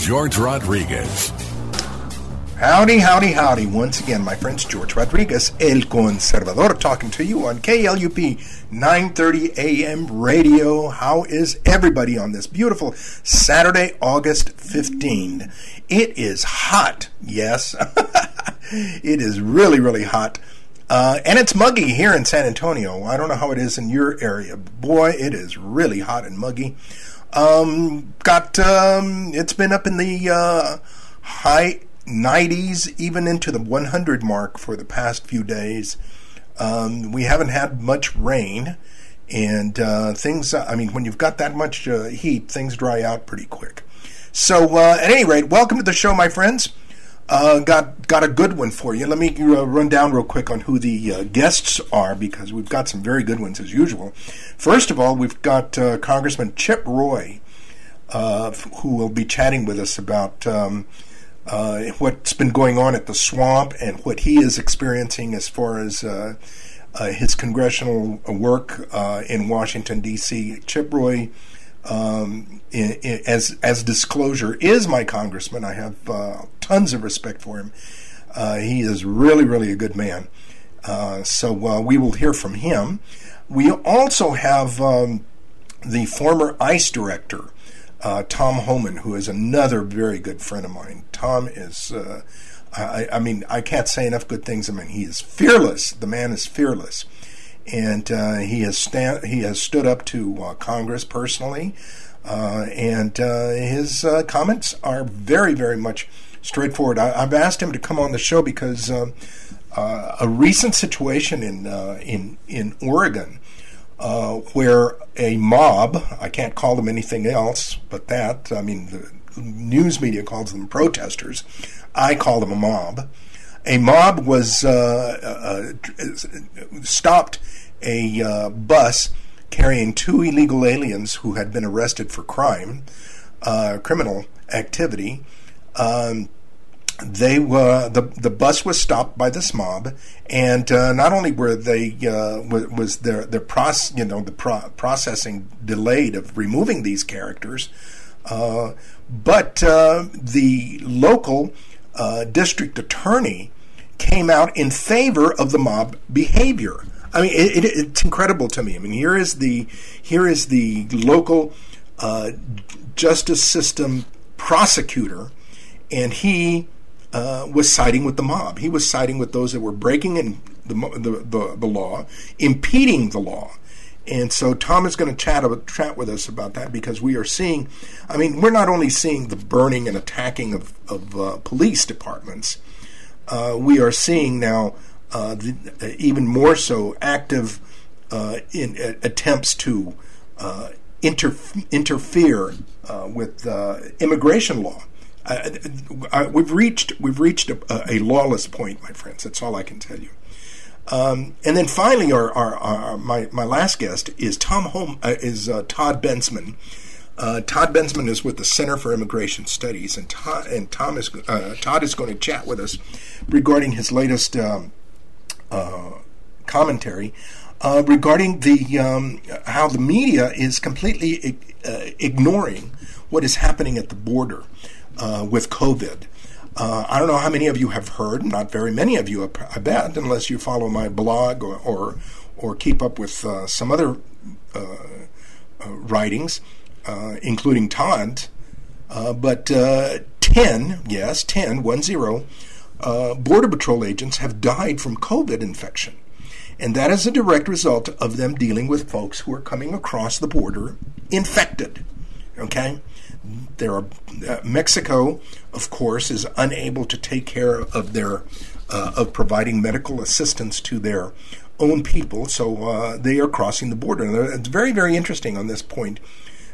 George Rodriguez. Howdy, howdy, howdy. Once again, my friends, George Rodriguez, El Conservador, talking to you on KLUP 930 AM radio. How is everybody on this beautiful Saturday, August 15? It is hot, yes. it is really, really hot. Uh, and it's muggy here in San Antonio. I don't know how it is in your area. Boy, it is really hot and muggy. Um, got um, it's been up in the uh, high 90s, even into the 100 mark for the past few days. Um, we haven't had much rain, and uh, things. I mean, when you've got that much uh, heat, things dry out pretty quick. So, uh, at any rate, welcome to the show, my friends. Uh, got got a good one for you. Let me uh, run down real quick on who the uh, guests are because we've got some very good ones as usual. First of all, we've got uh, Congressman Chip Roy, uh, who will be chatting with us about um, uh, what's been going on at the swamp and what he is experiencing as far as his congressional work in Washington D.C. Chip Roy um, in, in, as as disclosure, is my congressman. I have uh, tons of respect for him. Uh, he is really, really a good man. Uh, so uh, we will hear from him. We also have um, the former ICE director, uh, Tom Homan, who is another very good friend of mine. Tom is. Uh, I, I, mean, I can't say enough good things. I mean, he is fearless. The man is fearless and uh, he has he has stood up to uh, Congress personally, uh, and uh, his uh, comments are very very much straightforward. I- have asked him to come on the show because um, a recent situation in in in Oregon. where a mob, I can't call them anything else but that. I mean, the news media calls them protesters. I call them a mob a mob was uh, uh, stopped a uh, bus carrying two illegal aliens who had been arrested for crime, uh, criminal activity. Um, they were the the bus was stopped by this mob, and uh, not only were they uh, was, was their their process you know the pro- processing delayed of removing these characters, but the local district attorney came out in favor of the mob behavior. I mean, it, it, it's incredible to me. I mean, here is the here is the local uh, justice system prosecutor, and he uh, was siding with the mob. He was siding with those that were breaking in the the, the, the law, impeding the law. And so Tom is going to chat chat with us about that because we are seeing, I mean, we're not only seeing the burning and attacking of, of uh, police departments, uh, we are seeing now uh, the, uh, even more so active uh, in attempts to inter- interfere with immigration law. we've reached we've reached a, a, lawless point, my friends. That's all I can tell you. Um, and then finally, our, our, our, my my last guest is Tom Home uh, is uh, Todd Bensman. Uh, Todd Bensman is with the Center for Immigration Studies, and Todd and Tom is Todd is going to chat with us regarding his latest um, uh, commentary uh, regarding the um, how the media is completely uh, ignoring what is happening at the border uh, with COVID. Uh, I don't know how many of you have heard. Not very many of you, I bet, unless you follow my blog or or, or keep up with uh, some other writings, including Todd. but ten, yes, ten, one zero uh, Border Patrol agents have died from COVID infection. And that is a direct result of them dealing with folks who are coming across the border infected. Okay? There are, uh, Mexico, of course, is unable to take care of their uh, of providing medical assistance to their own people, so uh, they are crossing the border. And it's very, very interesting on this point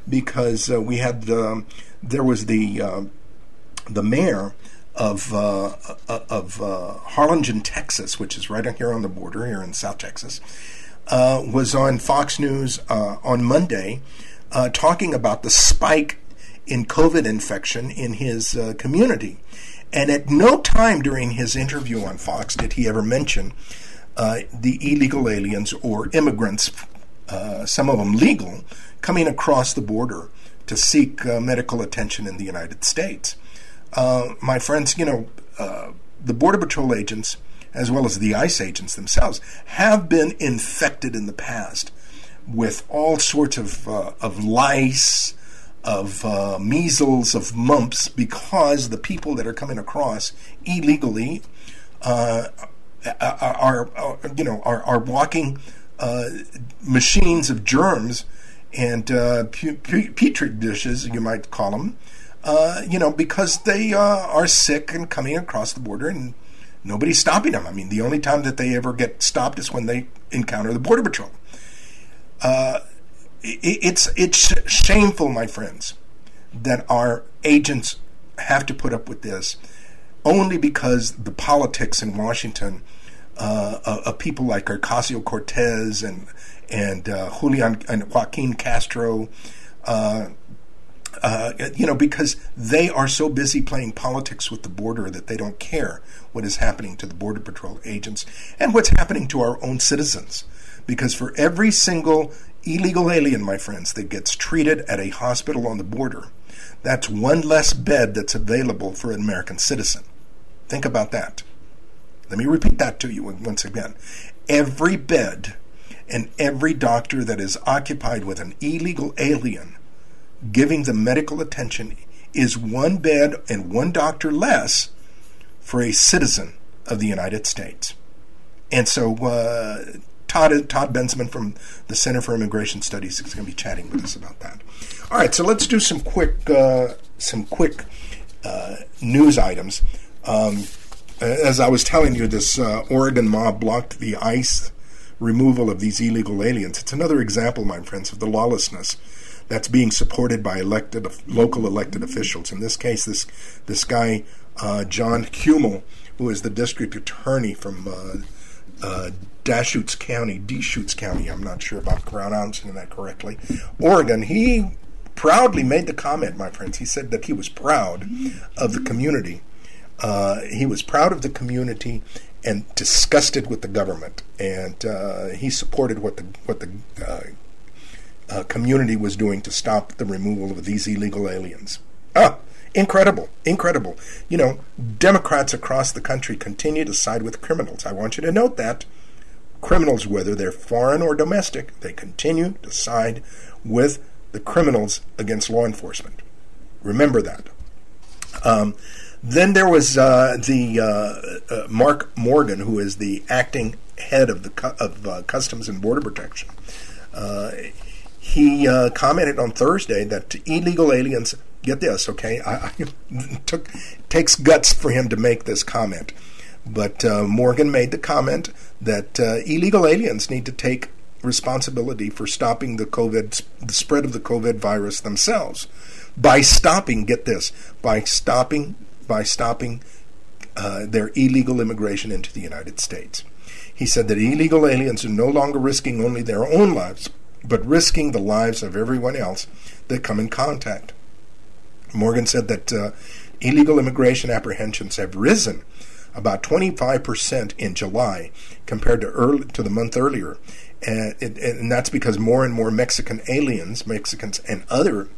because uh, we had um, there was the uh, the mayor of uh, uh of uh, Harlingen, Texas, which is right here on the border here in South Texas, uh, was on Fox News uh, on Monday uh, talking about the spike in COVID infection in his uh, community. And at no time during his interview on Fox did he ever mention uh, the illegal aliens or immigrants, uh, some of them legal, coming across the border to seek medical attention in the United States. my friends, you know, the Border Patrol agents as well as the ICE agents themselves, have been infected in the past with all sorts of, uh, of lice, of uh, measles, of mumps, because the people that are coming across illegally uh, are, are, you know, are, are walking uh, machines of germs and uh, petri dishes, you might call them, uh, you know, because they are sick and coming across the border and Nobody's stopping them. I mean, the only time that they ever get stopped is when they encounter the Border Patrol. It, it's, it's shameful, my friends, that our agents have to put up with this only because the politics in Washington uh, uh, of people like Ocasio Cortez and and uh, Julian and Joaquin Castro, uh, uh, you know, because they are so busy playing politics with the border that they don't care what is happening to the Border Patrol agents and what's happening to our own citizens. Because for every single illegal alien, my friends, that gets treated at a hospital on the border, that's one less bed that's available for an American citizen. Think about that. Let me repeat that to you once again. Every bed and every doctor that is occupied with an illegal alien giving them medical attention is one bed and one doctor less for a citizen of the United States. And so uh, Todd, Todd Bensman from the Center for Immigration Studies is going to be chatting with us about that. All right, so let's do some quick uh, some quick uh, news items. Um, as I was telling you, this uh, Oregon mob blocked the ICE removal of these illegal aliens. It's another example, my friends, of the lawlessness that's being supported by elected local elected officials. In this case, this this guy uh, John Hummel, who is the district attorney from uh, Deschutes County, Deschutes County. I'm not sure about pronouncing that correctly. Oregon. He proudly made the comment, my friends. He said that he was proud of the community. Uh, he was proud of the community and disgusted with the government, and uh, he supported what the what the uh, uh, community was doing to stop the removal of these illegal aliens. Ah, incredible, incredible. You know, Democrats across the country continue to side with criminals. I want you to note that. Criminals, whether they're foreign or domestic, they continue to side with the criminals against law enforcement. Remember that. Um, then there was uh, the uh, uh, Mark Morgan, who is the acting head of the of uh, Customs and Border Protection. Uh, he uh, commented on Thursday that illegal aliens get this, okay? I, I took takes guts for him to make this comment, but uh, Morgan made the comment that uh, illegal aliens need to take responsibility for stopping the COVID, the spread of the COVID virus themselves, by stopping. Get this, by stopping by stopping uh, their illegal immigration into the United States. He said that illegal aliens are no longer risking only their own lives, but risking the lives of everyone else that come in contact. Morgan said that uh, illegal immigration apprehensions have risen about 25% in July compared to early, to the month earlier. And, it, and that's because more and more Mexican aliens, Mexicans and other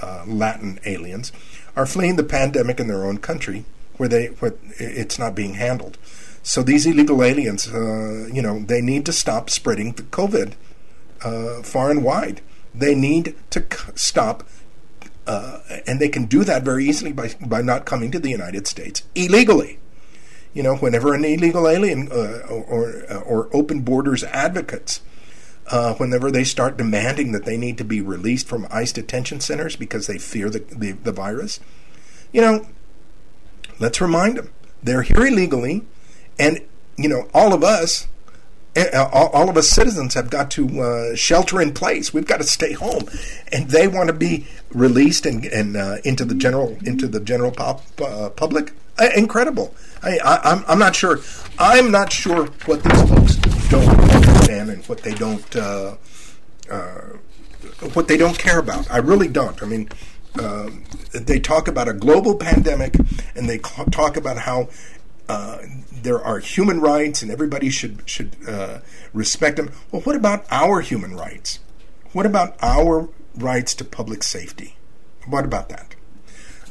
uh, Latin aliens, are fleeing the pandemic in their own country where they where it's not being handled. So these illegal aliens, uh, you know, they need to stop spreading the COVID uh, far and wide. They need to c- stop, uh, and they can do that very easily by by not coming to the United States illegally. You know, whenever an illegal alien uh, or or open borders advocates, uh, whenever they start demanding that they need to be released from ICE detention centers because they fear the, the, the virus, you know, let's remind them they're here illegally, and you know all of us all, all, of us citizens have got to uh, shelter in place. We've got to stay home, and they want to be released and, and uh, into the general into the general pop, uh, public. Uh, incredible. I, I, I'm I'm not sure. I'm not sure what these folks don't understand and what they don't uh, uh, what they don't care about. I really don't. I mean. Um, they talk about a global pandemic, and they talk about how uh, there are human rights and everybody should should uh, respect them. Well, what about our human rights? What about our rights to public safety? What about that?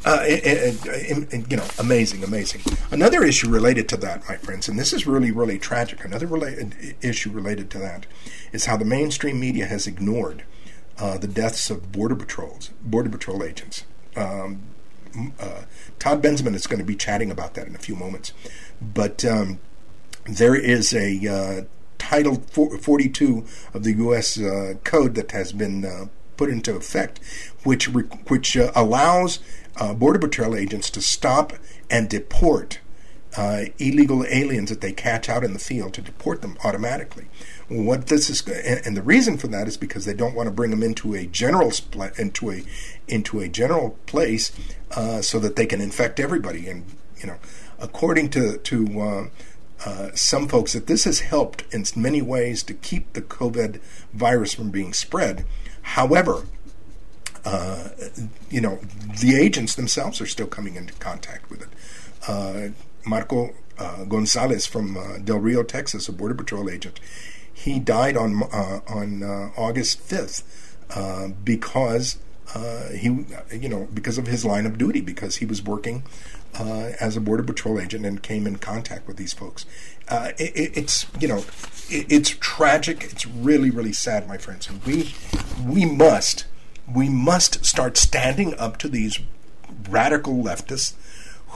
Uh, and, and, and, you know, amazing, amazing. Another issue related to that, my friends, and this is really, really tragic. Another issue related to that is how the mainstream media has ignored uh, the deaths of border patrols, border patrol agents. Um, uh, Todd Bensman is going to be chatting about that in a few moments. But um, there is a uh, Title 42 of the U.S. Uh, Code that has been uh, put into effect, which re- which uh, allows uh, border patrol agents to stop and deport illegal aliens that they catch out in the field to deport them automatically. What this is, and the reason for that is because they don't want to bring them into a general into a into a general place uh, so that they can infect everybody. And you know, according to to uh, uh, some folks, that this has helped in many ways to keep the COVID virus from being spread. However, uh, you know, the agents themselves are still coming into contact with it. Uh, Marco Gonzalez from Del Rio, Texas, a Border Patrol agent, he died on on August fifth because uh, he you know because of his line of duty because he was working uh, as a border patrol agent and came in contact with these folks. Uh, it, it's you know it, it's tragic. It's really really sad, my friends, and we we must we must start standing up to these radical leftists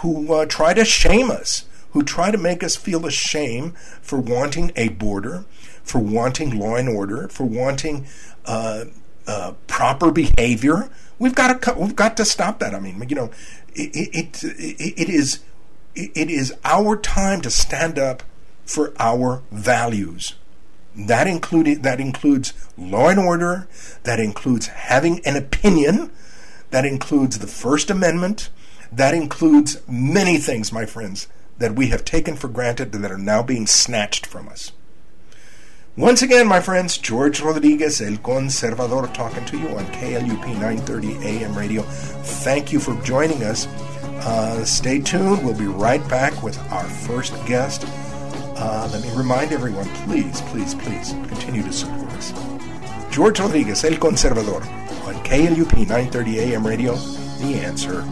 who try to shame us, who try to make us feel ashamed for wanting a border, for wanting law and order, for wanting uh, proper behavior. We've got to we've got to stop that. I mean, you know, it it, it, it is it is our time to stand up for our values. That included that includes law and order. That includes having an opinion. That includes the First Amendment. That includes many things, my friends, that we have taken for granted and that are now being snatched from us. Once again, my friends, George Rodriguez, El Conservador, talking to you on KLUP 930 AM radio. Thank you for joining us. Uh, stay tuned. We'll be right back with our first guest. Uh, let me remind everyone, please, please, please continue to support us. George Rodriguez, El Conservador, on KLUP 930 AM radio. The answer.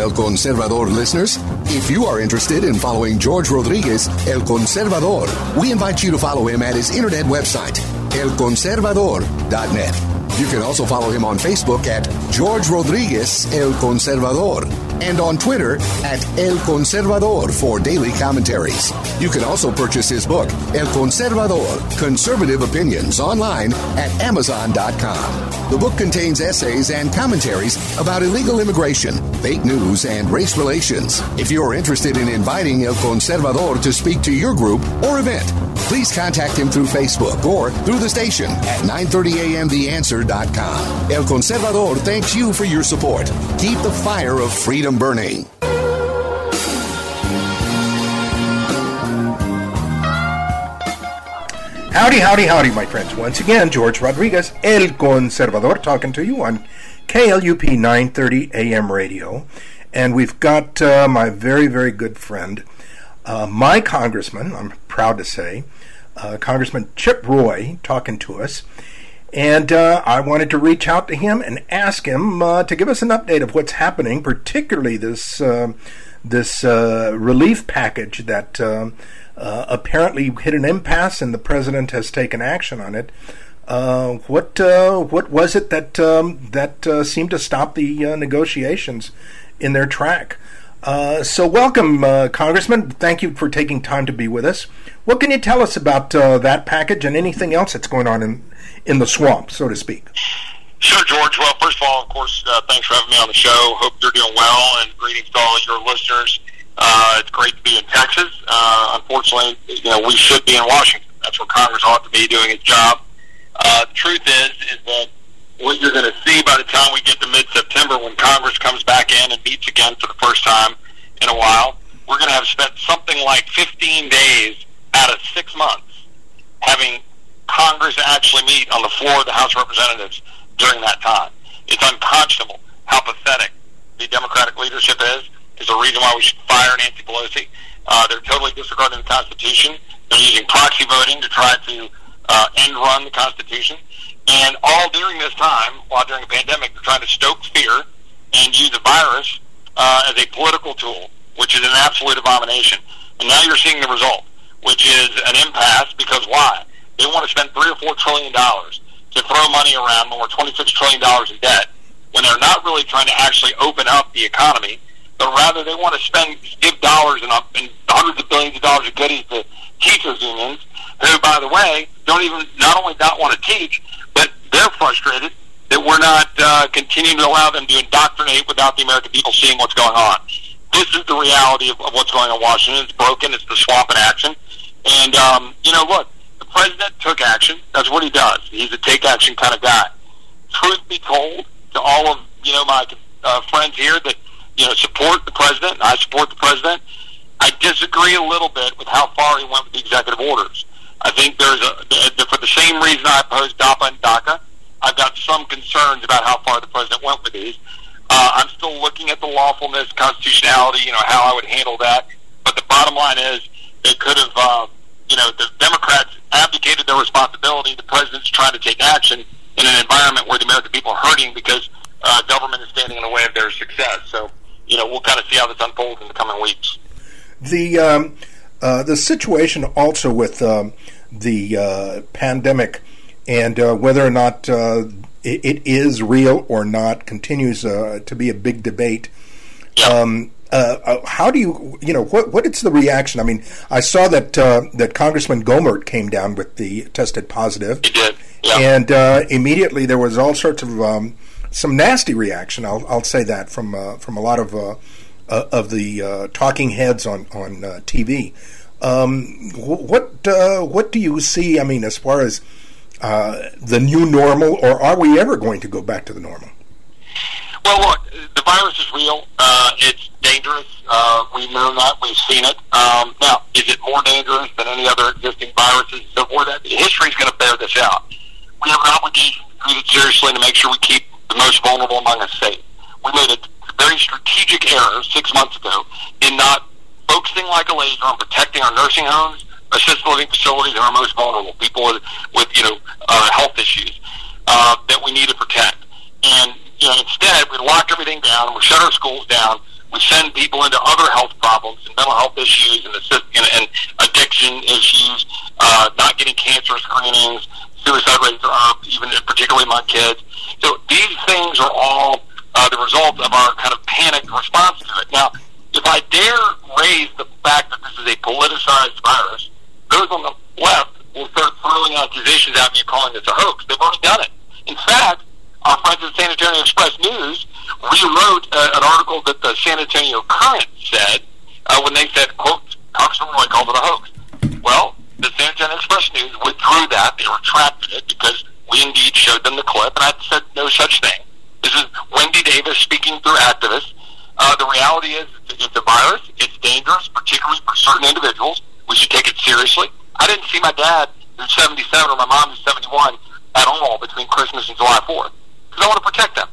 El Conservador listeners. If you are interested in following George Rodriguez, El Conservador, we invite you to follow him at his internet website, elconservador.net. You can also follow him on Facebook at George Rodriguez El Conservador and on Twitter at El Conservador for daily commentaries. You can also purchase his book, El Conservador Conservative Opinions, online at Amazon.com. The book contains essays and commentaries about illegal immigration, fake news, and race relations. If you're interested in inviting El Conservador to speak to your group or event, please contact him through Facebook or through the station at 9:30 a.m. The El Conservador thanks you for your support. Keep the fire of freedom burning. Howdy, howdy, howdy, my friends. Once again, George Rodriguez, El Conservador, talking to you on KLUP 930 AM radio. And we've got uh, my very, very good friend, uh, my congressman, I'm proud to say, uh, Congressman Chip Roy, talking to us. And uh, I wanted to reach out to him and ask him uh, to give us an update of what's happening, particularly this uh, this uh, relief package that uh, uh, apparently hit an impasse, and the president has taken action on it. what what was it that um, that seemed to stop the negotiations in their track? so, welcome, Congressman. Thank you for taking time to be with us. What can you tell us about that package and anything else that's going on in in the swamp, so to speak. Sure, George. Well, first of all, of course, uh, thanks for having me on the show. Hope you're doing well, and greetings to all your listeners. Uh, it's great to be in Texas. Uh, unfortunately, you know, we should be in Washington. That's where Congress ought to be doing its job. Uh, the truth is, is that what you're going to see by the time we get to mid-September, when Congress comes back in and meets again for the first time in a while, we're going to have spent something like 15 days out of six months having Congress actually meet on the floor of the House of Representatives during that time. It's unconscionable how pathetic the Democratic leadership is. Is a reason why we should fire Nancy Pelosi. Uh, they're totally disregarding the Constitution. They're using proxy voting to try to uh, end run the Constitution. And all during this time, while during a pandemic, they're trying to stoke fear and use the virus uh, as a political tool, which is an absolute abomination. And now you're seeing the result, which is an impasse because why? They want to spend three or four trillion dollars to throw money around when we're $26 trillion in debt, when they're not really trying to actually open up the economy, but rather they want to spend, give dollars and hundreds of billions of dollars of goodies to teachers unions, who, by the way, don't even, not only not want to teach, but they're frustrated that we're not uh, continuing to allow them to indoctrinate without the American people seeing what's going on. This is the reality of, of what's going on in Washington. It's broken. It's the swamp in action. And, um, you know, look, the president took action. That's what he does. He's a take action kind of guy. Truth be told, to all of you know my uh, friends here that you know support the president, I support the president. I disagree a little bit with how far he went with the executive orders. I think there's a for the same reason I opposed DAPA and DACA. I've got some concerns about how far the president went with these. Uh, I'm still looking at the lawfulness, constitutionality, you know, how I would handle that. But the bottom line is, they could have. Uh, you know, the Democrats abdicated their responsibility. The president's trying to take action in an environment where the American people are hurting because uh, government is standing in the way of their success. So, you know, we'll kind of see how this unfolds in the coming weeks. The um, uh, the situation also with um, the uh, pandemic and uh, whether or not uh, it, it is real or not continues uh, to be a big debate. Yeah. Um, uh, uh, how do you, you know, what what is the reaction? I mean, I saw that uh, that Congressman Gohmert came down with the tested positive, he did, yeah. and uh, immediately there was all sorts of um, some nasty reaction. I'll I'll say that from uh, from a lot of uh, of the talking heads on on TV. Um, what what do you see? I mean, as far as the new normal, or are we ever going to go back to the normal? Well, look, the virus is real. Uh, it's dangerous. Uh, we know that. We've seen it. Um, now, is it more dangerous than any other existing viruses? So? That history is going to bear this out. We have an obligation to treat it seriously to make sure we keep the most vulnerable among us safe. We made a very strategic error six months ago in not focusing like a laser on protecting our nursing homes, assisted living facilities, and our most vulnerable people with, with you know, uh, health issues uh, that we need to protect. And you know, instead, we lock everything down, we shut our schools down, we send people into other health problems and mental health issues and, assist, and, and addiction issues, uh, not getting cancer screenings, suicide rates are up, even particularly among kids. So these things are all uh, the result of our kind of panicked response to it. Now, if I dare raise the fact that this is a politicized virus, those on the left will start throwing accusations at me calling this a hoax. They've already done it. In fact, our friends at San Antonio Express News rewrote uh, an article that the San Antonio Current said uh, when they said, quote, Congressman Roy called it a hoax. Well, the San Antonio Express News withdrew that. They retracted it because we indeed showed them the clip, and I said no such thing. This is Wendy Davis speaking through activists. Uh, the reality is it's a virus. It's dangerous, particularly for certain individuals. We should take it seriously. I didn't see my dad, who's 77, or my mom, who's 71, at all between Christmas and July 4th because I want to protect them.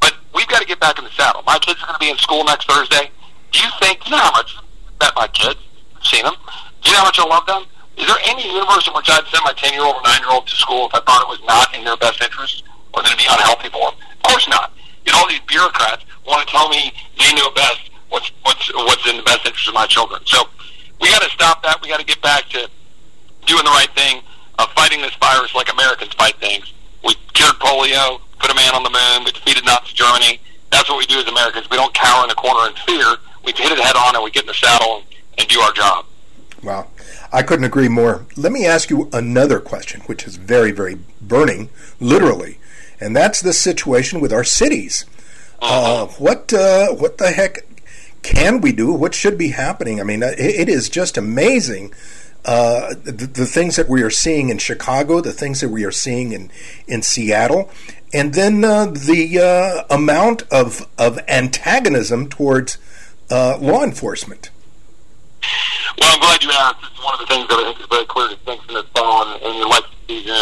But we've got to get back in the saddle. My kids are going to be in school next Thursday. Do you think, you know how much I met my kids, seen them? Do you know how much I love them? Is there any universe in which I'd send my 10 year old or 9 year old to school if I thought it was not in their best interest or going to be unhealthy for them? Of course not. You know, all these bureaucrats want to tell me they know best what's, what's, what's in the best interest of my children. So we got to stop that. We got to get back to doing the right thing, of fighting this virus like Americans fight things. We cured polio put a man on the moon. We defeated Nazi Germany. That's what we do as Americans. We don't cower in a corner in fear. We hit it head on and we get in the saddle and, and do our job. Wow. I couldn't agree more. Let me ask you another question, which is very, very burning, literally, and that's the situation with our cities. Uh, what uh, what the heck can we do? What should be happening? I mean, it, it is just amazing uh, the, the, things that we are seeing in Chicago, the things that we are seeing in in Seattle, and then uh, the uh, amount of of antagonism towards uh, law enforcement. Well, I'm glad you asked. This is one of the things that I think is very clear to distinction that's on in your election season.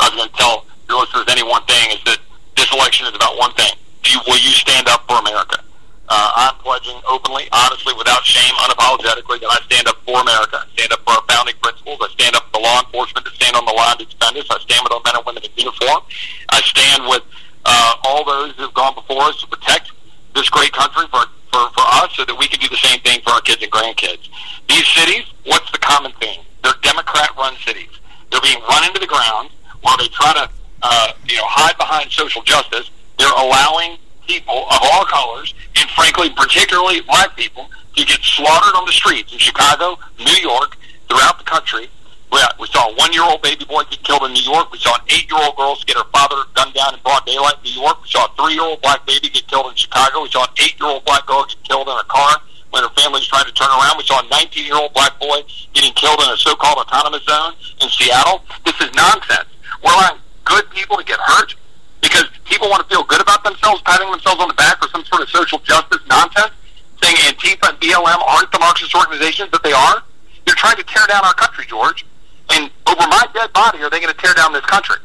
I was going to tell your listeners any one thing is that this election is about one thing: Do you, will you stand up for America? Uh, I'm pledging openly, honestly, without shame, unapologetically, that I stand up for America. I stand up for our founding principles. I stand up for law enforcement to stand on the line to defend us. I stand with our men and women in uniform. I stand with uh, all those who have gone before us to protect this great country for, for, for us so that we can do the same thing for our kids and grandkids. These cities, what's the common theme? They're Democrat-run cities. They're being run into the ground while they try to, uh, you know, hide behind social justice. They're allowing people of all colors, and frankly, particularly black people, to get slaughtered on the streets in Chicago, New York, throughout the country. Uh, we saw a one-year-old baby boy get killed in New York. We saw an eight-year-old girl get her father gunned down in broad daylight in New York. We saw a three-year-old black baby get killed in Chicago. We saw an eight-year-old black girl get killed in a car when her family was trying to turn around. We saw a 19-year-old black boy getting killed in a so-called autonomous zone in Seattle. This is nonsense. We're allowing good people to get hurt because people want to feel good about themselves, patting themselves on the back for some sort of social justice nonsense, saying Antifa and BLM aren't the Marxist organizations that they are. They're trying to tear down our country, George. And over my dead body, are they going to tear down this country?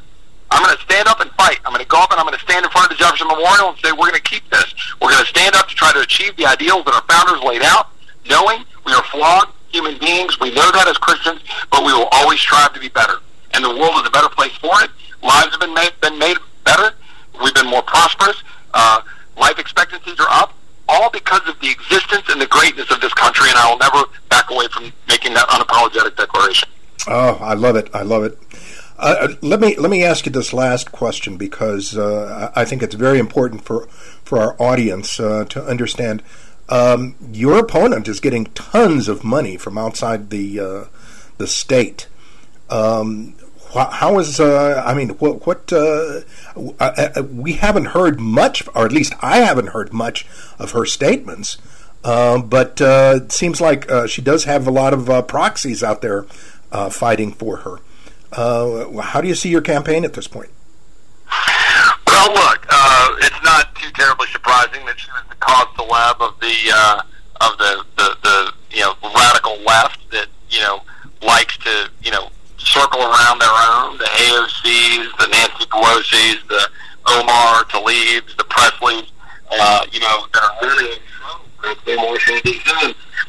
I'm going to stand up and fight. I'm going to go up and I'm going to stand in front of the Jefferson Memorial and say, we're going to keep this. We're going to stand up to try to achieve the ideals that our founders laid out, knowing we are flawed human beings. We know that as Christians, but we will always strive to be better. And the world is a better place for it. Lives have been made, been made better. We've been more prosperous. Uh, life expectancies are up, all because of the existence and the greatness of this country. And I will never back away from making that unapologetic declaration. Oh, I love it. I love it. Uh, uh let me let me ask you this last question because uh, I think it's very important for for our audience uh, to understand. Um, your opponent is getting tons of money from outside the uh, the state. Um, how is uh, I mean what, what uh, uh, uh, we haven't heard much or at least I haven't heard much of her statements. Uh, but uh, it seems like she does have a lot of proxies out there fighting for her. How do you see your campaign at this point? Well look it's not too terribly surprising that she was the cause celeb of the of the, the, the you know radical left that you know likes to you know circle around their own, the AOCs, the Nancy Pelosi's, the Omar Tlaibs, the Pressleys, uh, you know, that are really.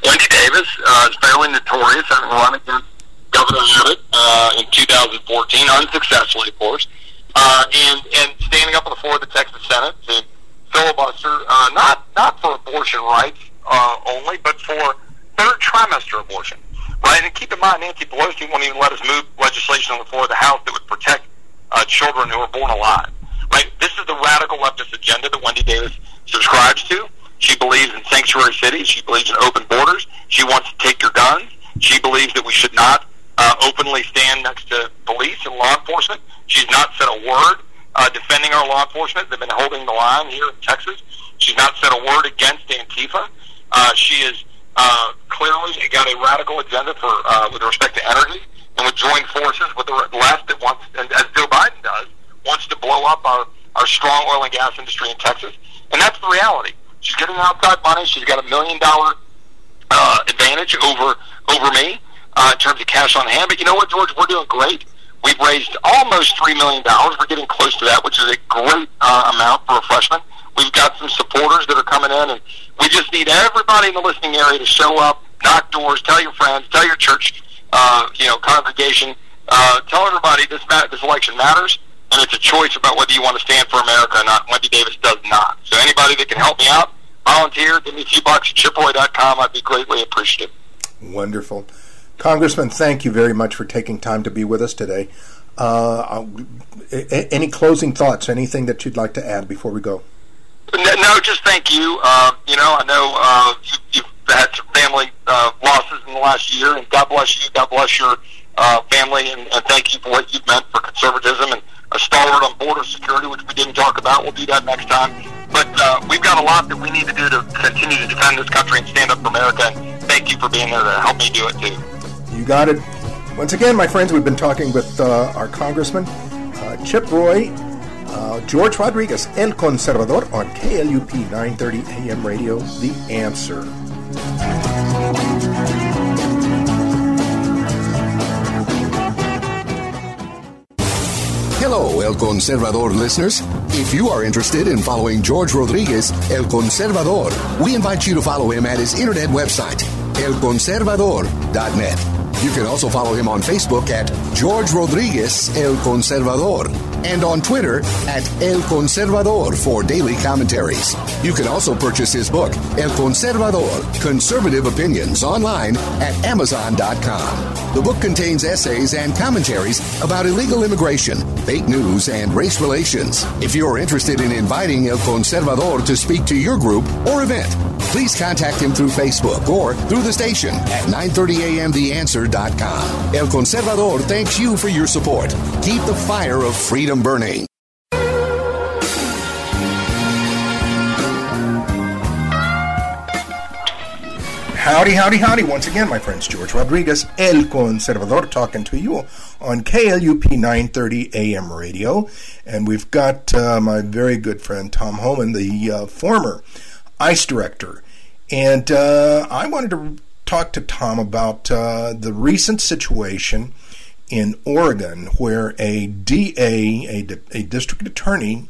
Wendy Davis uh, is fairly notorious. Having run against Governor Abbott uh, in 2014, unsuccessfully, of course, uh, and, and standing up on the floor of the Texas Senate to filibuster, uh, not, not for abortion rights uh, only, but for third trimester abortion right? And keep in mind, Nancy Pelosi won't even let us move legislation on the floor of the House that would protect uh, children who are born alive, right? This is the radical leftist agenda that Wendy Davis subscribes to. She believes in sanctuary cities. She believes in open borders. She wants to take your guns. She believes that we should not uh, openly stand next to police and law enforcement. She's not said a word uh, defending our law enforcement. They've been holding the line here in Texas. She's not said a word against Antifa. Uh, she is uh, clearly got a radical agenda for uh, with respect to energy, and would join forces with the left that wants, and as Joe Biden does, wants to blow up our our strong oil and gas industry in Texas, and that's the reality. She's getting outside money. She's got a million dollar uh, advantage over over me uh, in terms of cash on hand. But you know what, George? We're doing great. We've raised almost three million dollars. We're getting close to that, which is a great uh, amount for a freshman. We've got some supporters that are coming in, and we just need everybody in the listening area to show up, knock doors, tell your friends, tell your church, uh, you know, congregation, uh, tell everybody this ma- this election matters, and it's a choice about whether you want to stand for America or not. Wendy Davis does not. So anybody that can help me out, volunteer, give me a few bucks at chiproy.com. I'd be greatly appreciative. Wonderful. Congressman, thank you very much for taking time to be with us today. Uh, any closing thoughts? Anything that you'd like to add before we go? No, just thank you. Uh, you know, I know uh, you, you've had some family uh, losses in the last year, and God bless you. God bless your uh, family, and, and thank you for what you've meant for conservatism and a stalwart on border security, which we didn't talk about. We'll do that next time. But uh, we've got a lot that we need to do to continue to defend this country and stand up for America. And thank you for being there to help me do it too. You got it. Once again, my friends, we've been talking with uh, our Congressman uh, Chip Roy, uh, George Rodriguez, El Conservador, on KLUP 930 AM radio. The answer. Hello, El Conservador listeners. If you are interested in following George Rodriguez, El Conservador, we invite you to follow him at his internet website, elconservador.net. You can also follow him on Facebook at George Rodriguez El Conservador and on Twitter at El Conservador for daily commentaries. You can also purchase his book, El Conservador Conservative Opinions, online at Amazon.com. The book contains essays and commentaries about illegal immigration, fake news, and race relations. If you're interested in inviting El Conservador to speak to your group or event, please contact him through Facebook or through the station at 930amtheanswer.com. El Conservador thanks you for your support. Keep the fire of freedom burning. Howdy, howdy, howdy. Once again, my friends, George Rodriguez, El Conservador, talking to you on KLUP 930 AM radio. And we've got uh, my very good friend Tom Homan, the uh, former ICE director. And uh, I wanted to talk to Tom about uh, the recent situation in Oregon where a DA, a, a district attorney,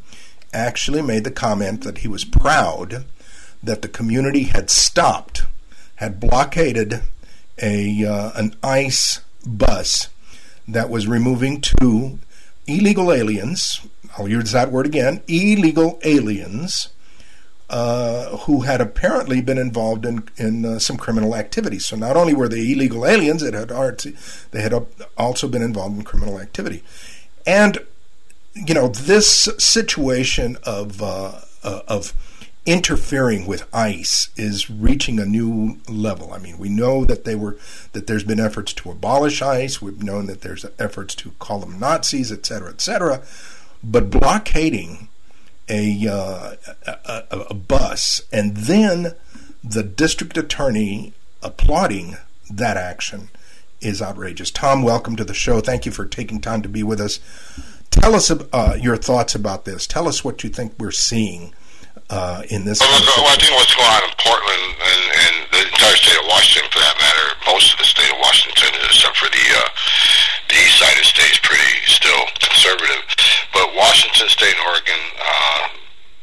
actually made the comment that he was proud that the community had stopped had blockaded a uh, an ICE bus that was removing two illegal aliens. I'll use that word again: illegal aliens. Uh, who had apparently been involved in in uh, some criminal activity. So not only were they illegal aliens, it had they had also been involved in criminal activity, and you know this situation of uh, uh of interfering with ICE is reaching a new level. I mean, we know that they were that there's been efforts to abolish ICE. We've known that there's efforts to call them Nazis, et cetera, et cetera. But blockading a, uh, a, a, bus and then the district attorney applauding that action is outrageous. Tom, welcome to the show. Thank you for taking time to be with us. Tell us uh, your thoughts about this. Tell us what you think we're seeing uh, in this. Well, well, I think what's going on in Portland and, and the entire state of Washington, for that matter, most of the state of Washington, except for the uh, the east side of the state, is pretty still conservative. But Washington State and Oregon, uh,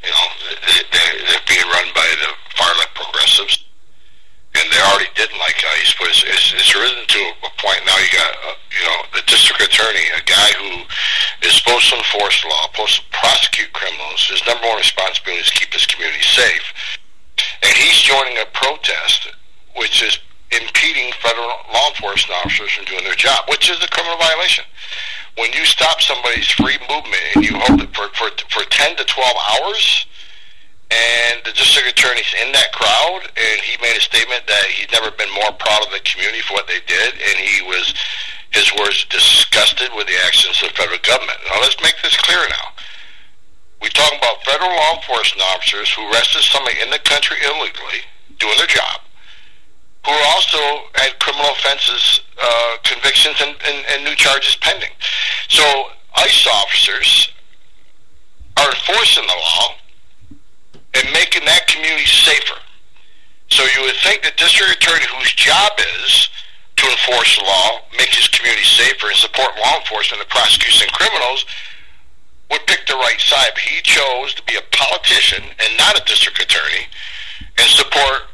you know, they, they, they're being run by the far left progressives and they already didn't like ICE, but it's, it's, it's risen to a point now. You got, uh, you know, the district attorney, a guy who is supposed to enforce law, to prosecute criminals. His number one responsibility is to keep his community safe, and he's joining a protest, which is impeding federal law enforcement officers from doing their job, which is a criminal violation. When you stop somebody's free movement and you hold it for, for, for 10 to 12 hours, and the district attorney's in that crowd, and he made a statement that he's never been more proud of the community for what they did, and he was, his words, disgusted with the actions of the federal government. Now let's make this clear now. We're talking about federal law enforcement officers who arrested somebody in the country illegally, doing their job, who also had criminal offenses, uh, convictions, and, and, and new charges pending. So ICE officers are enforcing the law and making that community safer. So you would think the district attorney whose job is to enforce the law, make his community safer, and support law enforcement and prosecuting criminals would pick the right side. But he chose to be a politician and not a district attorney and support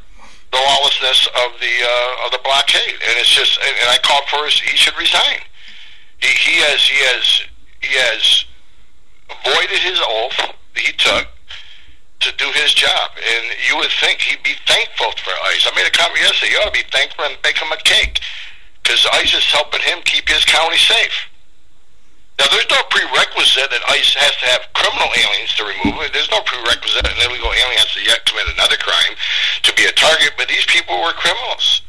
the lawlessness of the uh, of the blockade. And it's just, and I called for his, he should resign. He, he has he has he has avoided his oath that he took to do his job. And you would think he'd be thankful for ICE. I made a comment yesterday. You ought to be thankful and bake him a cake because ICE is helping him keep his county safe. Now, there's no prerequisite that ICE has to have criminal aliens to remove it. There's no prerequisite that an illegal alien has to yet commit another crime to be a target, but these people were criminals.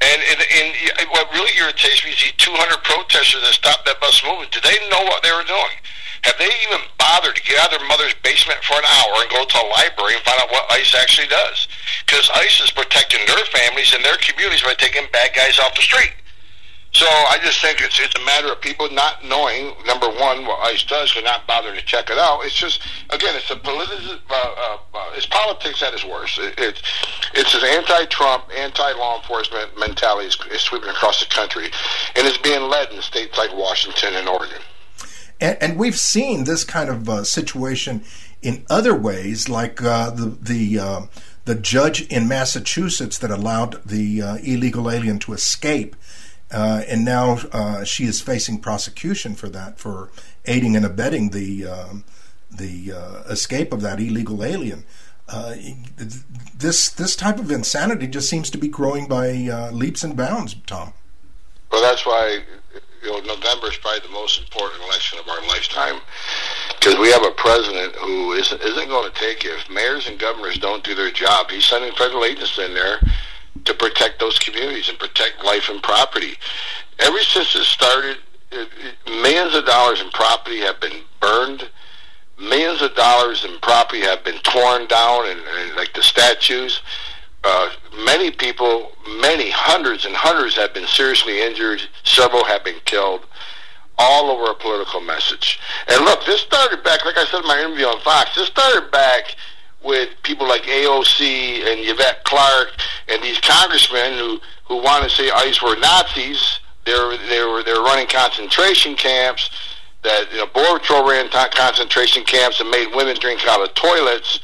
And, and, and what really irritates me is these 200 protesters that stopped that bus movement. Did they know what they were doing? Have they even bothered to get out of their mother's basement for an hour and go to a library and find out what ICE actually does? Because ICE is protecting their families and their communities by taking bad guys off the street. So I just think it's it's a matter of people not knowing number one what ICE does, but not bothering to check it out. It's just again, it's a politi- uh, uh, uh, it's politics at its worst. It, it's it's an anti-Trump, anti-law enforcement mentality is, is sweeping across the country, and it's being led in states like Washington and Oregon. And, and we've seen this kind of uh, situation in other ways, like uh, the the uh, the judge in Massachusetts that allowed the uh, illegal alien to escape, uh, and now uh, she is facing prosecution for that for aiding and abetting the um, the escape of that illegal alien. this this type of insanity just seems to be growing by leaps and bounds, Tom. Well, that's why you know, November is probably the most important election of our lifetime because we have a president who isn't, isn't going to take it. If mayors and governors don't do their job, he's sending federal agents in there to protect those communities and protect life and property. Ever since it started, millions of dollars in property have been burned. Millions of dollars in property have been torn down, and, and like the statues. Uh, many people, many hundreds and hundreds have been seriously injured. Several have been killed. All over a political message. And look, this started back, like I said in my interview on Fox, this started back with people like AOC and Yvette Clarke and these congressmen who, who want to say ICE were Nazis. They were, they were, they were running concentration camps. That you know, Border Patrol ran concentration camps and made women drink out of toilets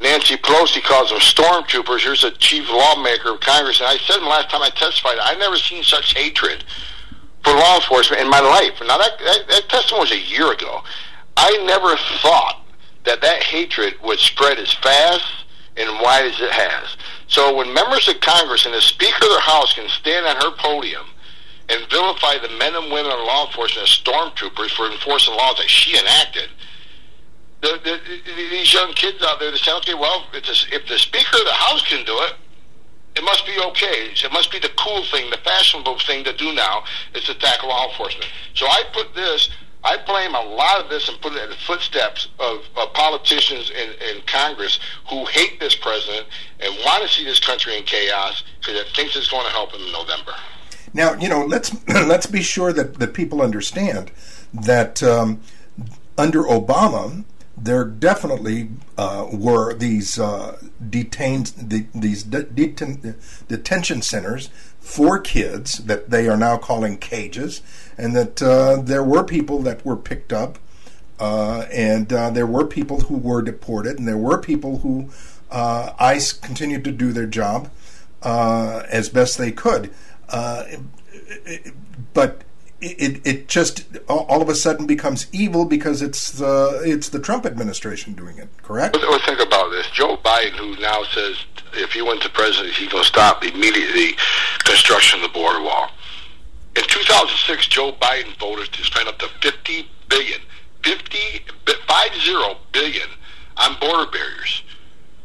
Nancy Pelosi calls them stormtroopers. Here's a chief lawmaker of Congress. And I said last time I testified, I've never seen such hatred for law enforcement in my life. Now, that, that, that testimony was a year ago. I never thought that that hatred would spread as fast and wide as it has. So when members of Congress and the Speaker of the House can stand on her podium and vilify the men and women of law enforcement as stormtroopers for enforcing laws that she enacted – the, the, these young kids out there that say, okay, well, if the, if the Speaker of the House can do it, it must be okay. It must be the cool thing, the fashionable thing to do now is to tackle law enforcement. So I put this, I blame a lot of this and put it at the footsteps of, of politicians in, in Congress who hate this president and want to see this country in chaos because it thinks it's going to help them in November. Now, you know, let's let's be sure that, that people understand that um, under Obama, there definitely uh, were these uh, detained the, these de- deten- detention centers for kids that they are now calling cages, and that uh, there were people that were picked up, uh, and uh, there were people who were deported, and there were people who uh, ICE continued to do their job as best they could, but it, it just all of a sudden becomes evil because it's the it's the Trump administration doing it. Correct? Well, think about this: Joe Biden, who now says if he went to presidency, he's going to stop immediately construction of the border wall. In 2006, Joe Biden voted to spend up to 50 billion, 50, 50 billion on border barriers.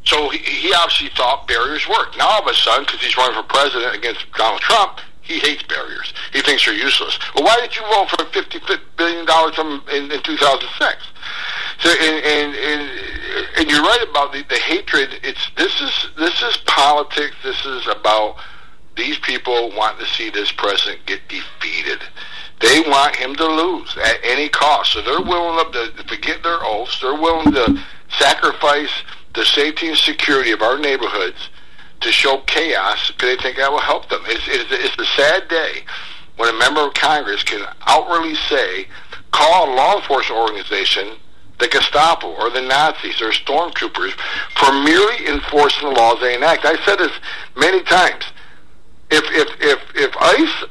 So he, he obviously thought barriers worked. Now all of a sudden, because he's running for president against Donald Trump, he hates barriers. He thinks they're useless. Well, why did you vote for fifty billion dollars in, in 2006? So, and, and, and, and you're right about the, the hatred. It's this is this is politics. This is about these people want to see this president get defeated. They want him to lose at any cost. So they're willing to forget their oaths. They're willing to sacrifice the safety and security of our neighborhoods to show chaos because they think that will help them. It's, it's, it's a sad day when a member of Congress can outwardly say, call a law enforcement organization the Gestapo or the Nazis or stormtroopers for merely enforcing the laws they enact. I said this many times. If if if if ICE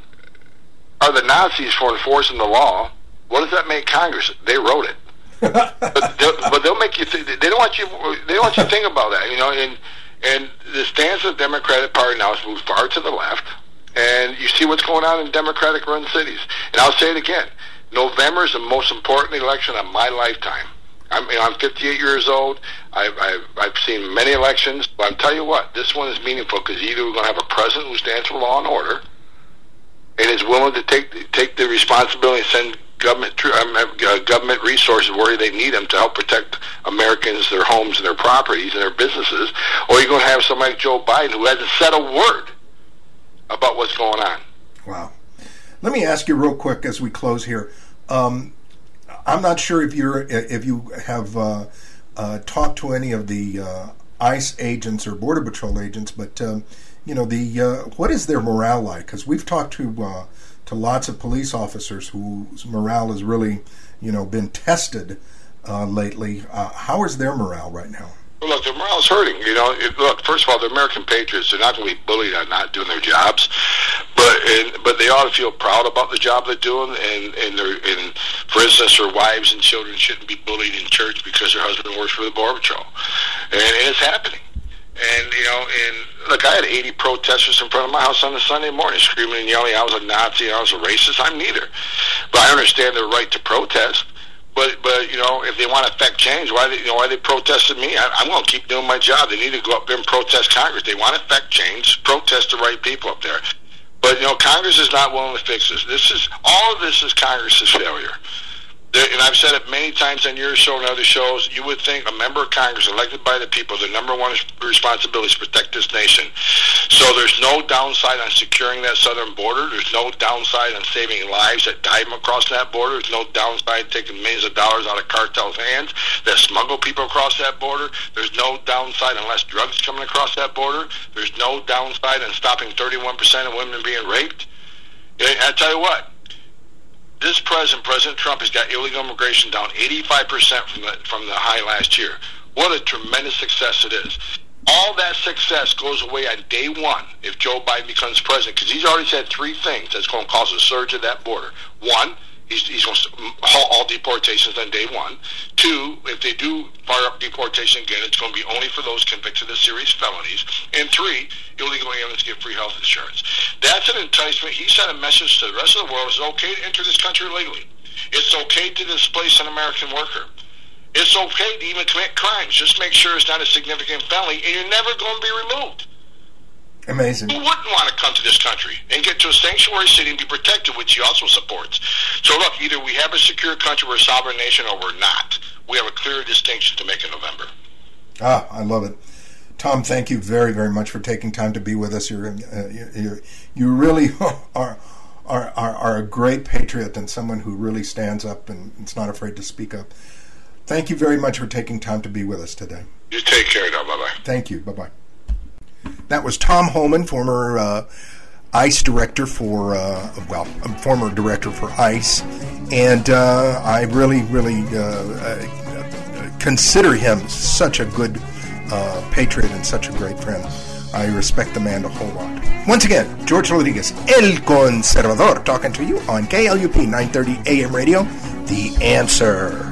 are the Nazis for enforcing the law, what does that make Congress? They wrote it. but, they'll, but they'll make you. Th- they don't want you. They don't want you to think about that. You know, and and the stance of the Democratic Party now has moved far to the left. And you see what's going on in Democratic run cities. And I'll say it again November is the most important election of my lifetime. I'm, you know, I'm 58 years old. I've, I've, I've seen many elections, but I'm telling you what, this one is meaningful because either we're going to have a president who stands for law and order and is willing to take take the responsibility and send government um, uh, government resources where they need them to help protect Americans, their homes, and their properties, and their businesses, or you're going to have somebody like Joe Biden who hasn't said a word about what's going on. Wow. Let me ask you real quick as we close here. Um, I'm not sure if you're if you have uh, uh, talked to any of the uh, ICE agents or Border Patrol agents, but um, you know the uh, what is their morale like? Because we've talked to uh, to lots of police officers whose morale has really you know been tested uh, lately. how is their morale right now? Look, their morale's hurting. You know, it, look. First of all, they're American patriots. They're not going to be bullied on not doing their jobs, but and, but they ought to feel proud about the job they're doing. And and their and for instance, their wives and children shouldn't be bullied in church because their husband works for the border patrol, and, and it's happening. And you know, and look, I had 80 protesters in front of my house on a Sunday morning, screaming and yelling, "I was a Nazi, I was a racist." I'm neither, but I understand their right to protest. But but you know, if they want to affect change, why they, you know why they protested me? I, I'm going to keep doing my job. They need to go up there and protest Congress. They want to affect change. Protest the right people up there. But you know, Congress is not willing to fix this. This is all of this is Congress's failure and I've said it many times on your show and other shows, you would think a member of Congress elected by the people, the number one responsibility is protect this nation. So there's no downside on securing that southern border. There's no downside on saving lives that died across that border. There's no downside taking millions of dollars out of cartels' hands that smuggle people across that border. There's no downside on less drugs coming across that border. There's no downside on stopping 31% of women being raped. I tell you what, this president, President Trump, has got illegal immigration down 85% from the, from the high last year. What a tremendous success it is. All that success goes away on day one if Joe Biden becomes president because he's already said three things that's going to cause a surge at that border. One, He's, he's going to halt all deportations on day one. Two, if they do fire up deportation again, it's going to be only for those convicted of serious felonies. And three, illegal aliens get free health insurance. That's an enticement. He sent a message to the rest of the world: it's okay to enter this country legally. It's okay to displace an American worker. It's okay to even commit crimes. Just make sure it's not a significant felony, and you're never going to be removed. Amazing. Who wouldn't want to come to this country and get to a sanctuary city and be protected, which he also supports? So look, either we have a secure country, we're a sovereign nation, or we're not. We have a clear distinction to make in November. Ah, I love it. Tom, thank you very, very much for taking time to be with us. You're, uh, you you really are, are, are, are a great patriot and someone who really stands up and is not afraid to speak up. Thank you very much for taking time to be with us today. You take care now. Bye bye. Thank you. Bye bye. That was Tom Homan, former uh, ICE director for, uh, well, former director for ICE. And uh, I really, really uh, uh, consider him such a good uh, patriot and such a great friend. I respect the man a whole lot. Once again, George Rodriguez, El Conservador, talking to you on KLUP 930 AM radio, The Answer.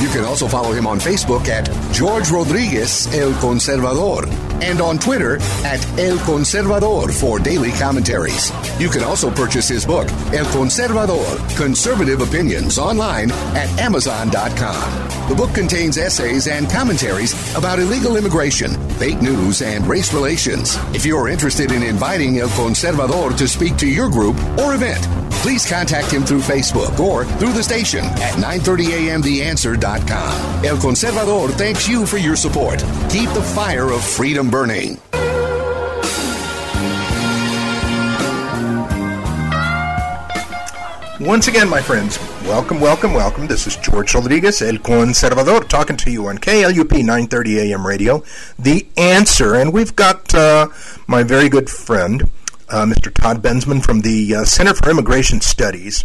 You can also follow him on Facebook at George Rodriguez El Conservador and on Twitter at El Conservador for daily commentaries. You can also purchase his book, El Conservador Conservative Opinions, online at Amazon.com. The book contains essays and commentaries about illegal immigration, fake news, and race relations. If you are interested in inviting El Conservador to speak to your group or event, please contact him through Facebook or through the station at 930amtheanswer.com. El Conservador thanks you for your support. Keep the fire of freedom burning. Once again, my friends, welcome, welcome, welcome. This is George Rodriguez, El Conservador, talking to you on KLUP 930 AM radio, The Answer. And we've got uh, my very good friend, uh, Mr. Todd Bensman from the uh, Center for Immigration Studies.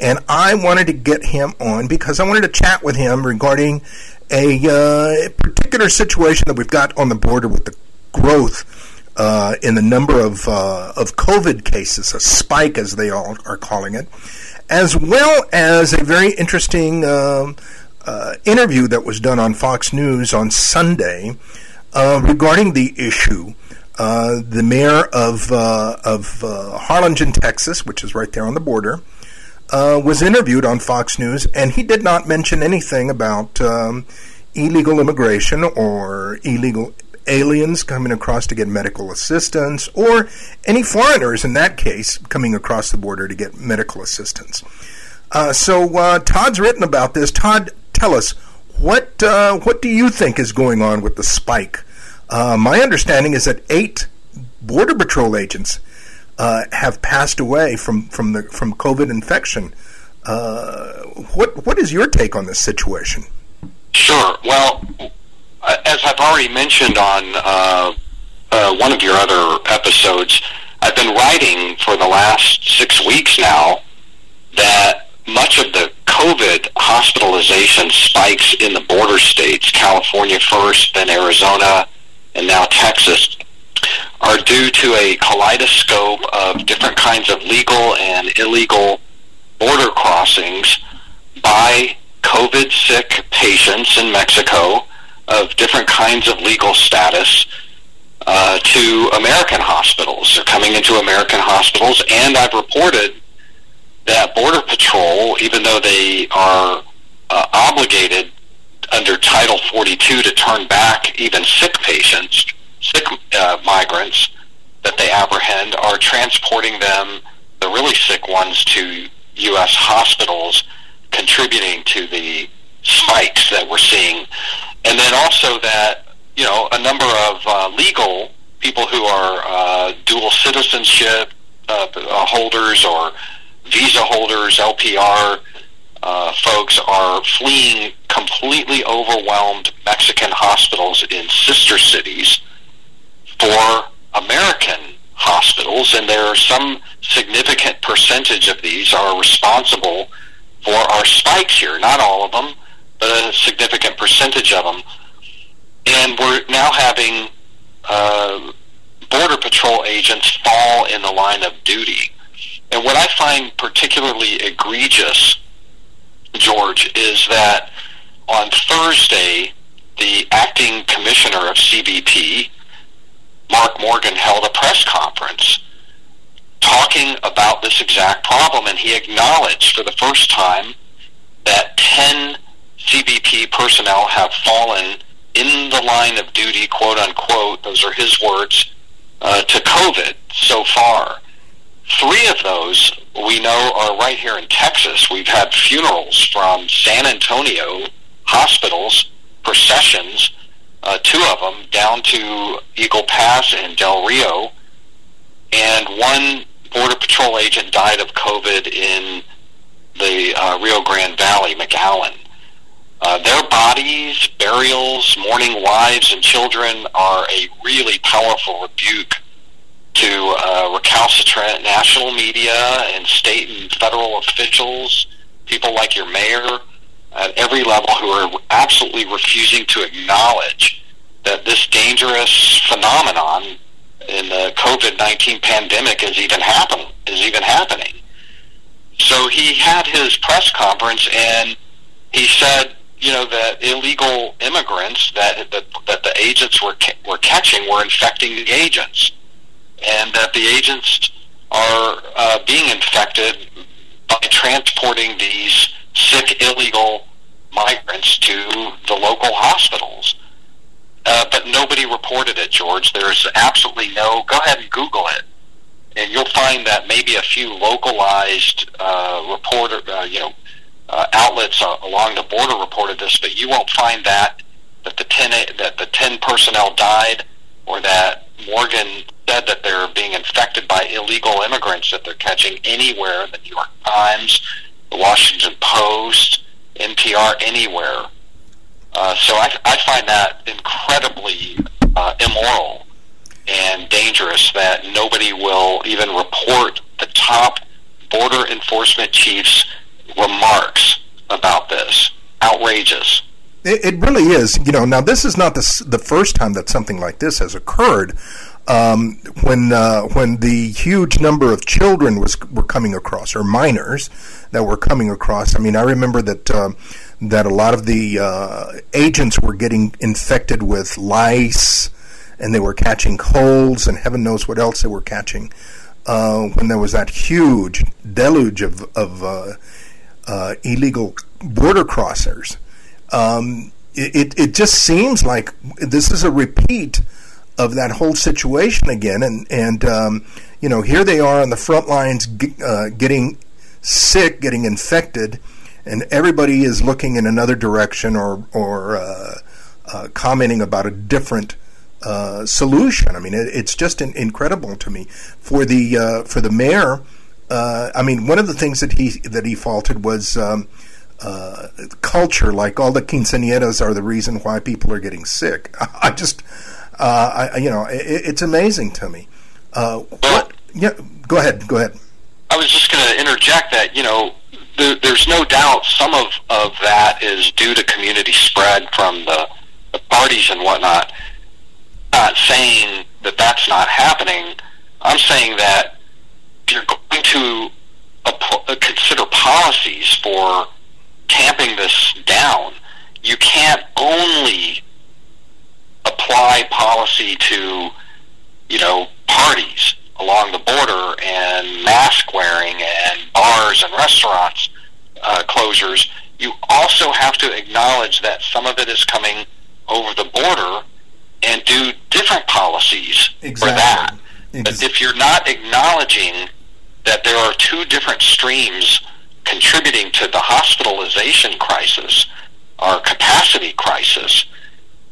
And I wanted to get him on because I wanted to chat with him regarding a uh, particular situation that we've got on the border with the growth uh, in the number of uh, of COVID cases, a spike as they all are calling it, as well as a very interesting um, uh, interview that was done on Fox News on Sunday uh, regarding the issue uh, the mayor of of Harlingen, Texas, which is right there on the border, uh, was interviewed on Fox News, and he did not mention anything about um, illegal immigration or illegal aliens coming across to get medical assistance, or any foreigners in that case coming across the border to get medical assistance. Uh, so uh, Todd's written about this. Todd, tell us what uh, what do you think is going on with the spike? Uh, my understanding is that eight border patrol agents uh, have passed away from from the from COVID infection. Uh, what what is your take on this situation? Sure. Well, as I've already mentioned on uh, uh, one of your other episodes, I've been writing for the last six weeks now that much of the COVID hospitalization spikes in the border states, California first, then Arizona, and now Texas, are due to a kaleidoscope of different kinds of legal and illegal border crossings by COVID sick patients in Mexico of different kinds of legal status uh, to American hospitals. They're coming into American hospitals, and I've reported that Border Patrol, even though they are uh, obligated under Title 42 to turn back even sick patients, sick uh, migrants that they apprehend, are transporting them, the really sick ones, to U.S. hospitals, contributing to the spikes that we're seeing. And then also that, you know, a number of uh, legal people who are uh, dual citizenship uh, holders or visa holders, LPR uh, folks are fleeing completely overwhelmed Mexican hospitals in sister cities for American hospitals, and there are some significant percentage of these are responsible for our spikes here. Not all of them, but a significant percentage of them. And we're now having uh, Border Patrol agents fall in the line of duty. And what I find particularly egregious, George, is that on Thursday, the acting commissioner of CBP, Mark Morgan, held a press conference talking about this exact problem, and he acknowledged for the first time that 10 CBP personnel have fallen in the line of duty, quote unquote, those are his words, uh, to COVID so far. Three of those we know are right here in Texas. We've had funerals from San Antonio hospitals, processions, uh, two of them down to Eagle Pass and Del Rio, and one Border Patrol agent died of COVID in the uh, Rio Grande Valley, McAllen. Uh, their bodies, burials, mourning wives and children are a really powerful rebuke to uh, recalcitrant national media and state and federal officials, people like your mayor at every level who are absolutely refusing to acknowledge that this dangerous phenomenon in the COVID-19 pandemic is even happen is even happening. So he had his press conference and he said, you know, that illegal immigrants that that, that the agents were ca- were catching were infecting the agents and that the agents are uh, being infected by transporting these sick illegal migrants to the local hospitals. Uh, but nobody reported it, George. There's absolutely no. Go ahead and Google it, and you'll find that maybe a few localized uh, reporter, uh, you know, uh, outlets uh, along the border reported this, but you won't find that that the ten that the ten personnel died, or that Morgan said that they're being infected by illegal immigrants that they're catching anywhere. In the New York Times, the Washington Post, NPR, anywhere. Uh, so I, I find that incredibly uh, immoral and dangerous that nobody will even report the top border enforcement chief's remarks about this. Outrageous. It, it really is. You know, now this is not the, the first time that something like this has occurred um, when uh, when the huge number of children was were coming across or minors that were coming across. I mean, I remember that uh, that a lot of the uh, agents were getting infected with lice and they were catching colds and heaven knows what else they were catching uh, when there was that huge deluge of, of uh, uh, illegal border crossers. Um, it, it just seems like this is a repeat of that whole situation again, and and um, you know here they are on the front lines uh, getting sick, getting infected, and everybody is looking in another direction or or uh, uh, commenting about a different uh, solution. I mean, it, it's just in, incredible to me for the uh, for the mayor. Uh, I mean, one of the things that he that he faulted was um, uh, culture. Like all the quinceañeras are the reason why people are getting sick. I just, I, you know, it, it's amazing to me. what? Yeah, go ahead. Go ahead. I was just going to interject that you know there, there's no doubt some of, of that is due to community spread from the, the parties and whatnot not saying that that's not happening. I'm saying that you're going to uh, consider policies for tamping this down. You can't only apply policy to, you know, parties along the border and mask wearing and bars and restaurants uh, closures. You also have to acknowledge that some of it is coming over the border and do different policies exactly. for that. Exactly. But if you're not acknowledging that there are two different streams contributing to the hospitalization crisis or capacity crisis,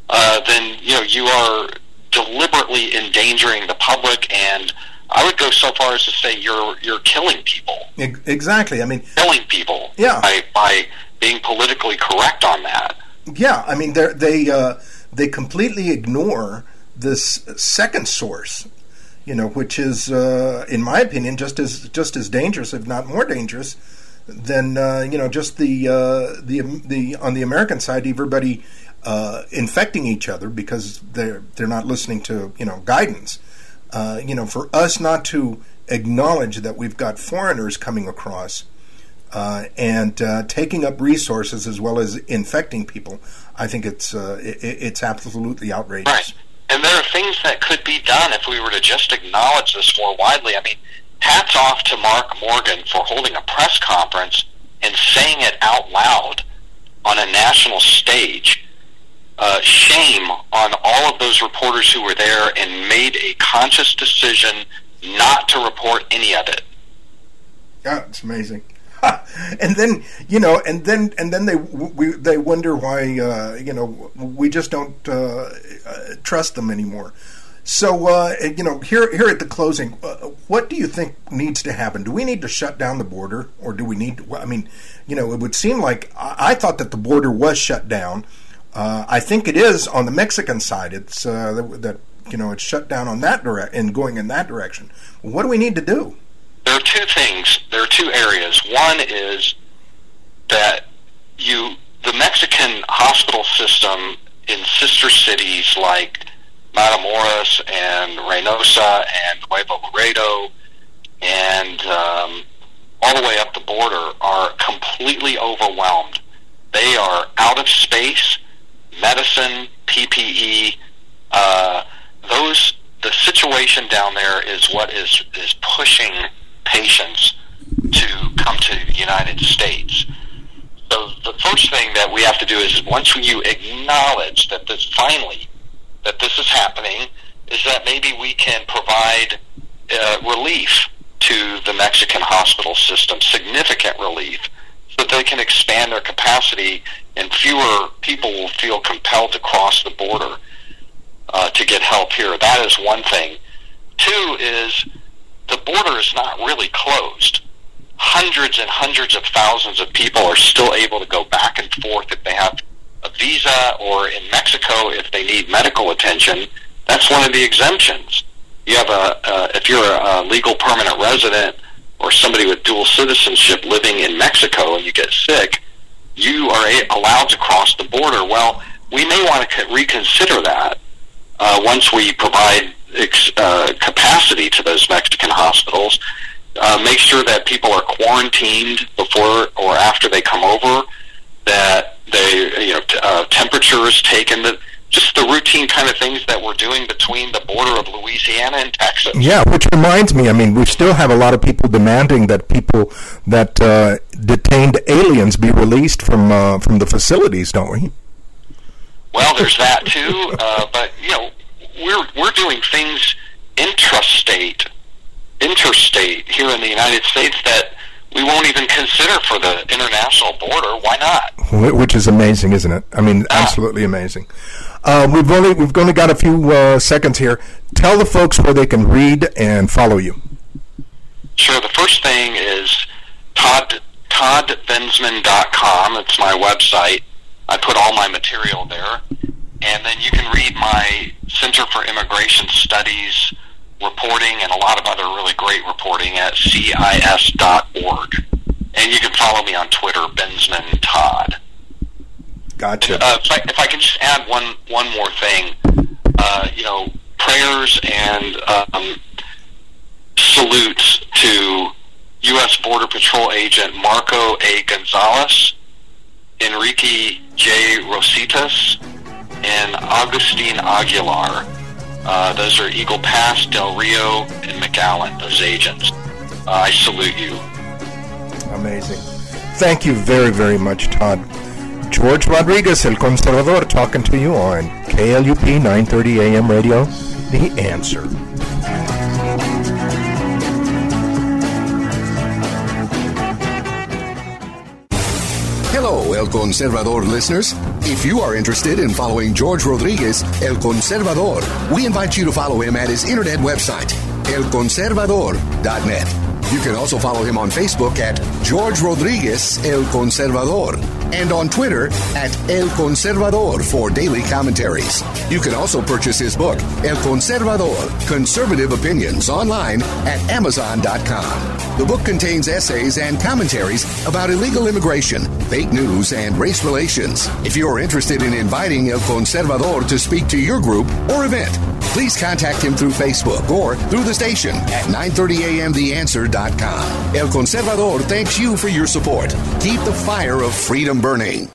uh, then you know you are deliberately endangering the public, and I would go so far as to say you're you're killing people. Exactly. I mean, killing people. Yeah. By, by being politically correct on that. Yeah. I mean, they they. Uh, they completely ignore this second source, you know, which is, uh, in my opinion, just as just as dangerous, if not more dangerous, than uh, you know just the uh, the the on the American side, everybody uh, infecting each other because they're they're not listening to you know guidance. Uh, you know, for us not to acknowledge that we've got foreigners coming across uh, and uh, taking up resources as well as infecting people, I think it's uh, it, it's absolutely outrageous. Right. And there are things that could be done if we were to just acknowledge this more widely. I mean, hats off to Mark Morgan for holding a press conference and saying it out loud on a national stage. Uh, shame on all of those reporters who were there and made a conscious decision not to report any of it. Yeah, it's amazing. and then you know, and then and then they we, they wonder why uh, you know we just don't uh, uh, trust them anymore. So uh, you know, here here at the closing, uh, what do you think needs to happen? Do we need to shut down the border, or do we need? To, I mean, you know, it would seem like I, I thought that the border was shut down. Uh, I think it is on the Mexican side. It's that, that you know it's shut down on that direct and going in that direction. What do we need to do? there are two things. There are two areas. One is that you, the Mexican hospital system in sister cities like Matamoros and Reynosa and Nuevo Laredo and um, all the way up the border are completely overwhelmed. They are out of space, medicine, PPE. Uh, those the situation down there is what is is pushing patients to come to the United States. So the first thing that we have to do is once you acknowledge that this finally that this is happening, is that maybe we can provide uh, relief to the Mexican hospital system, significant relief, so that they can expand their capacity and fewer people will feel compelled to cross the border uh, to get help here. That is one thing. Two is the border is not really closed. Hundreds and hundreds of thousands of people are still able to go back and forth if they have a visa or in Mexico if they need medical attention. That's one of the exemptions. You have a, uh, if you're a legal permanent resident or somebody with dual citizenship living in Mexico and you get sick, you are a- allowed to cross the border. Well, we may want to reconsider that uh, once we provide uh, capacity to those Mexican hospitals. Uh, make sure that people are quarantined before or after they come over. That they, you know, t- uh, temperature is taken. That just the routine kind of things that we're doing between the border of Louisiana and Texas. Yeah, which reminds me, I mean, we still have a lot of people demanding that people that uh, detained aliens be released from uh, from the facilities, don't we? Well, there's that too, uh, but you know, we're we're doing things intrastate, interstate here in the United States that we won't even consider for the international border. Why not? Which is amazing, isn't it? I mean, absolutely amazing. Uh, we've only we've only got a few uh, seconds here. Tell the folks where they can read and follow you. Sure. The first thing is Todd toddbensman.com. It's my website. I put all my material there. And then you can read my Center for Immigration Studies reporting and a lot of other really great reporting at CIS.org. And you can follow me on Twitter, Bensman Todd. Gotcha. Uh, if, I, if I can just add one one more thing, uh, you know, prayers and um, salutes to U.S. Border Patrol agent Marco A. Gonzalez, Enrique J. Rositas, and Augustine Aguilar. Uh, those are Eagle Pass, Del Rio, and McAllen, those agents. Uh, I salute you. Amazing. Thank you very, very much, Todd. George Rodriguez, El Conservador, talking to you on KLUP 930 AM radio, The Answer. Hello, El Conservador listeners. If you are interested in following George Rodriguez, El Conservador, we invite you to follow him at his internet website, elconservador.net. You can also follow him on Facebook at George Rodriguez El Conservador and on Twitter at El Conservador for daily commentaries. You can also purchase his book, El Conservador Conservative Opinions, online at Amazon.com. The book contains essays and commentaries about illegal immigration, fake news, and race relations. If you are interested in inviting El Conservador to speak to your group or event, please contact him through Facebook or through the station at 930amtheanswer.com. El Conservador thanks you for your support. Keep the fire of freedom burning.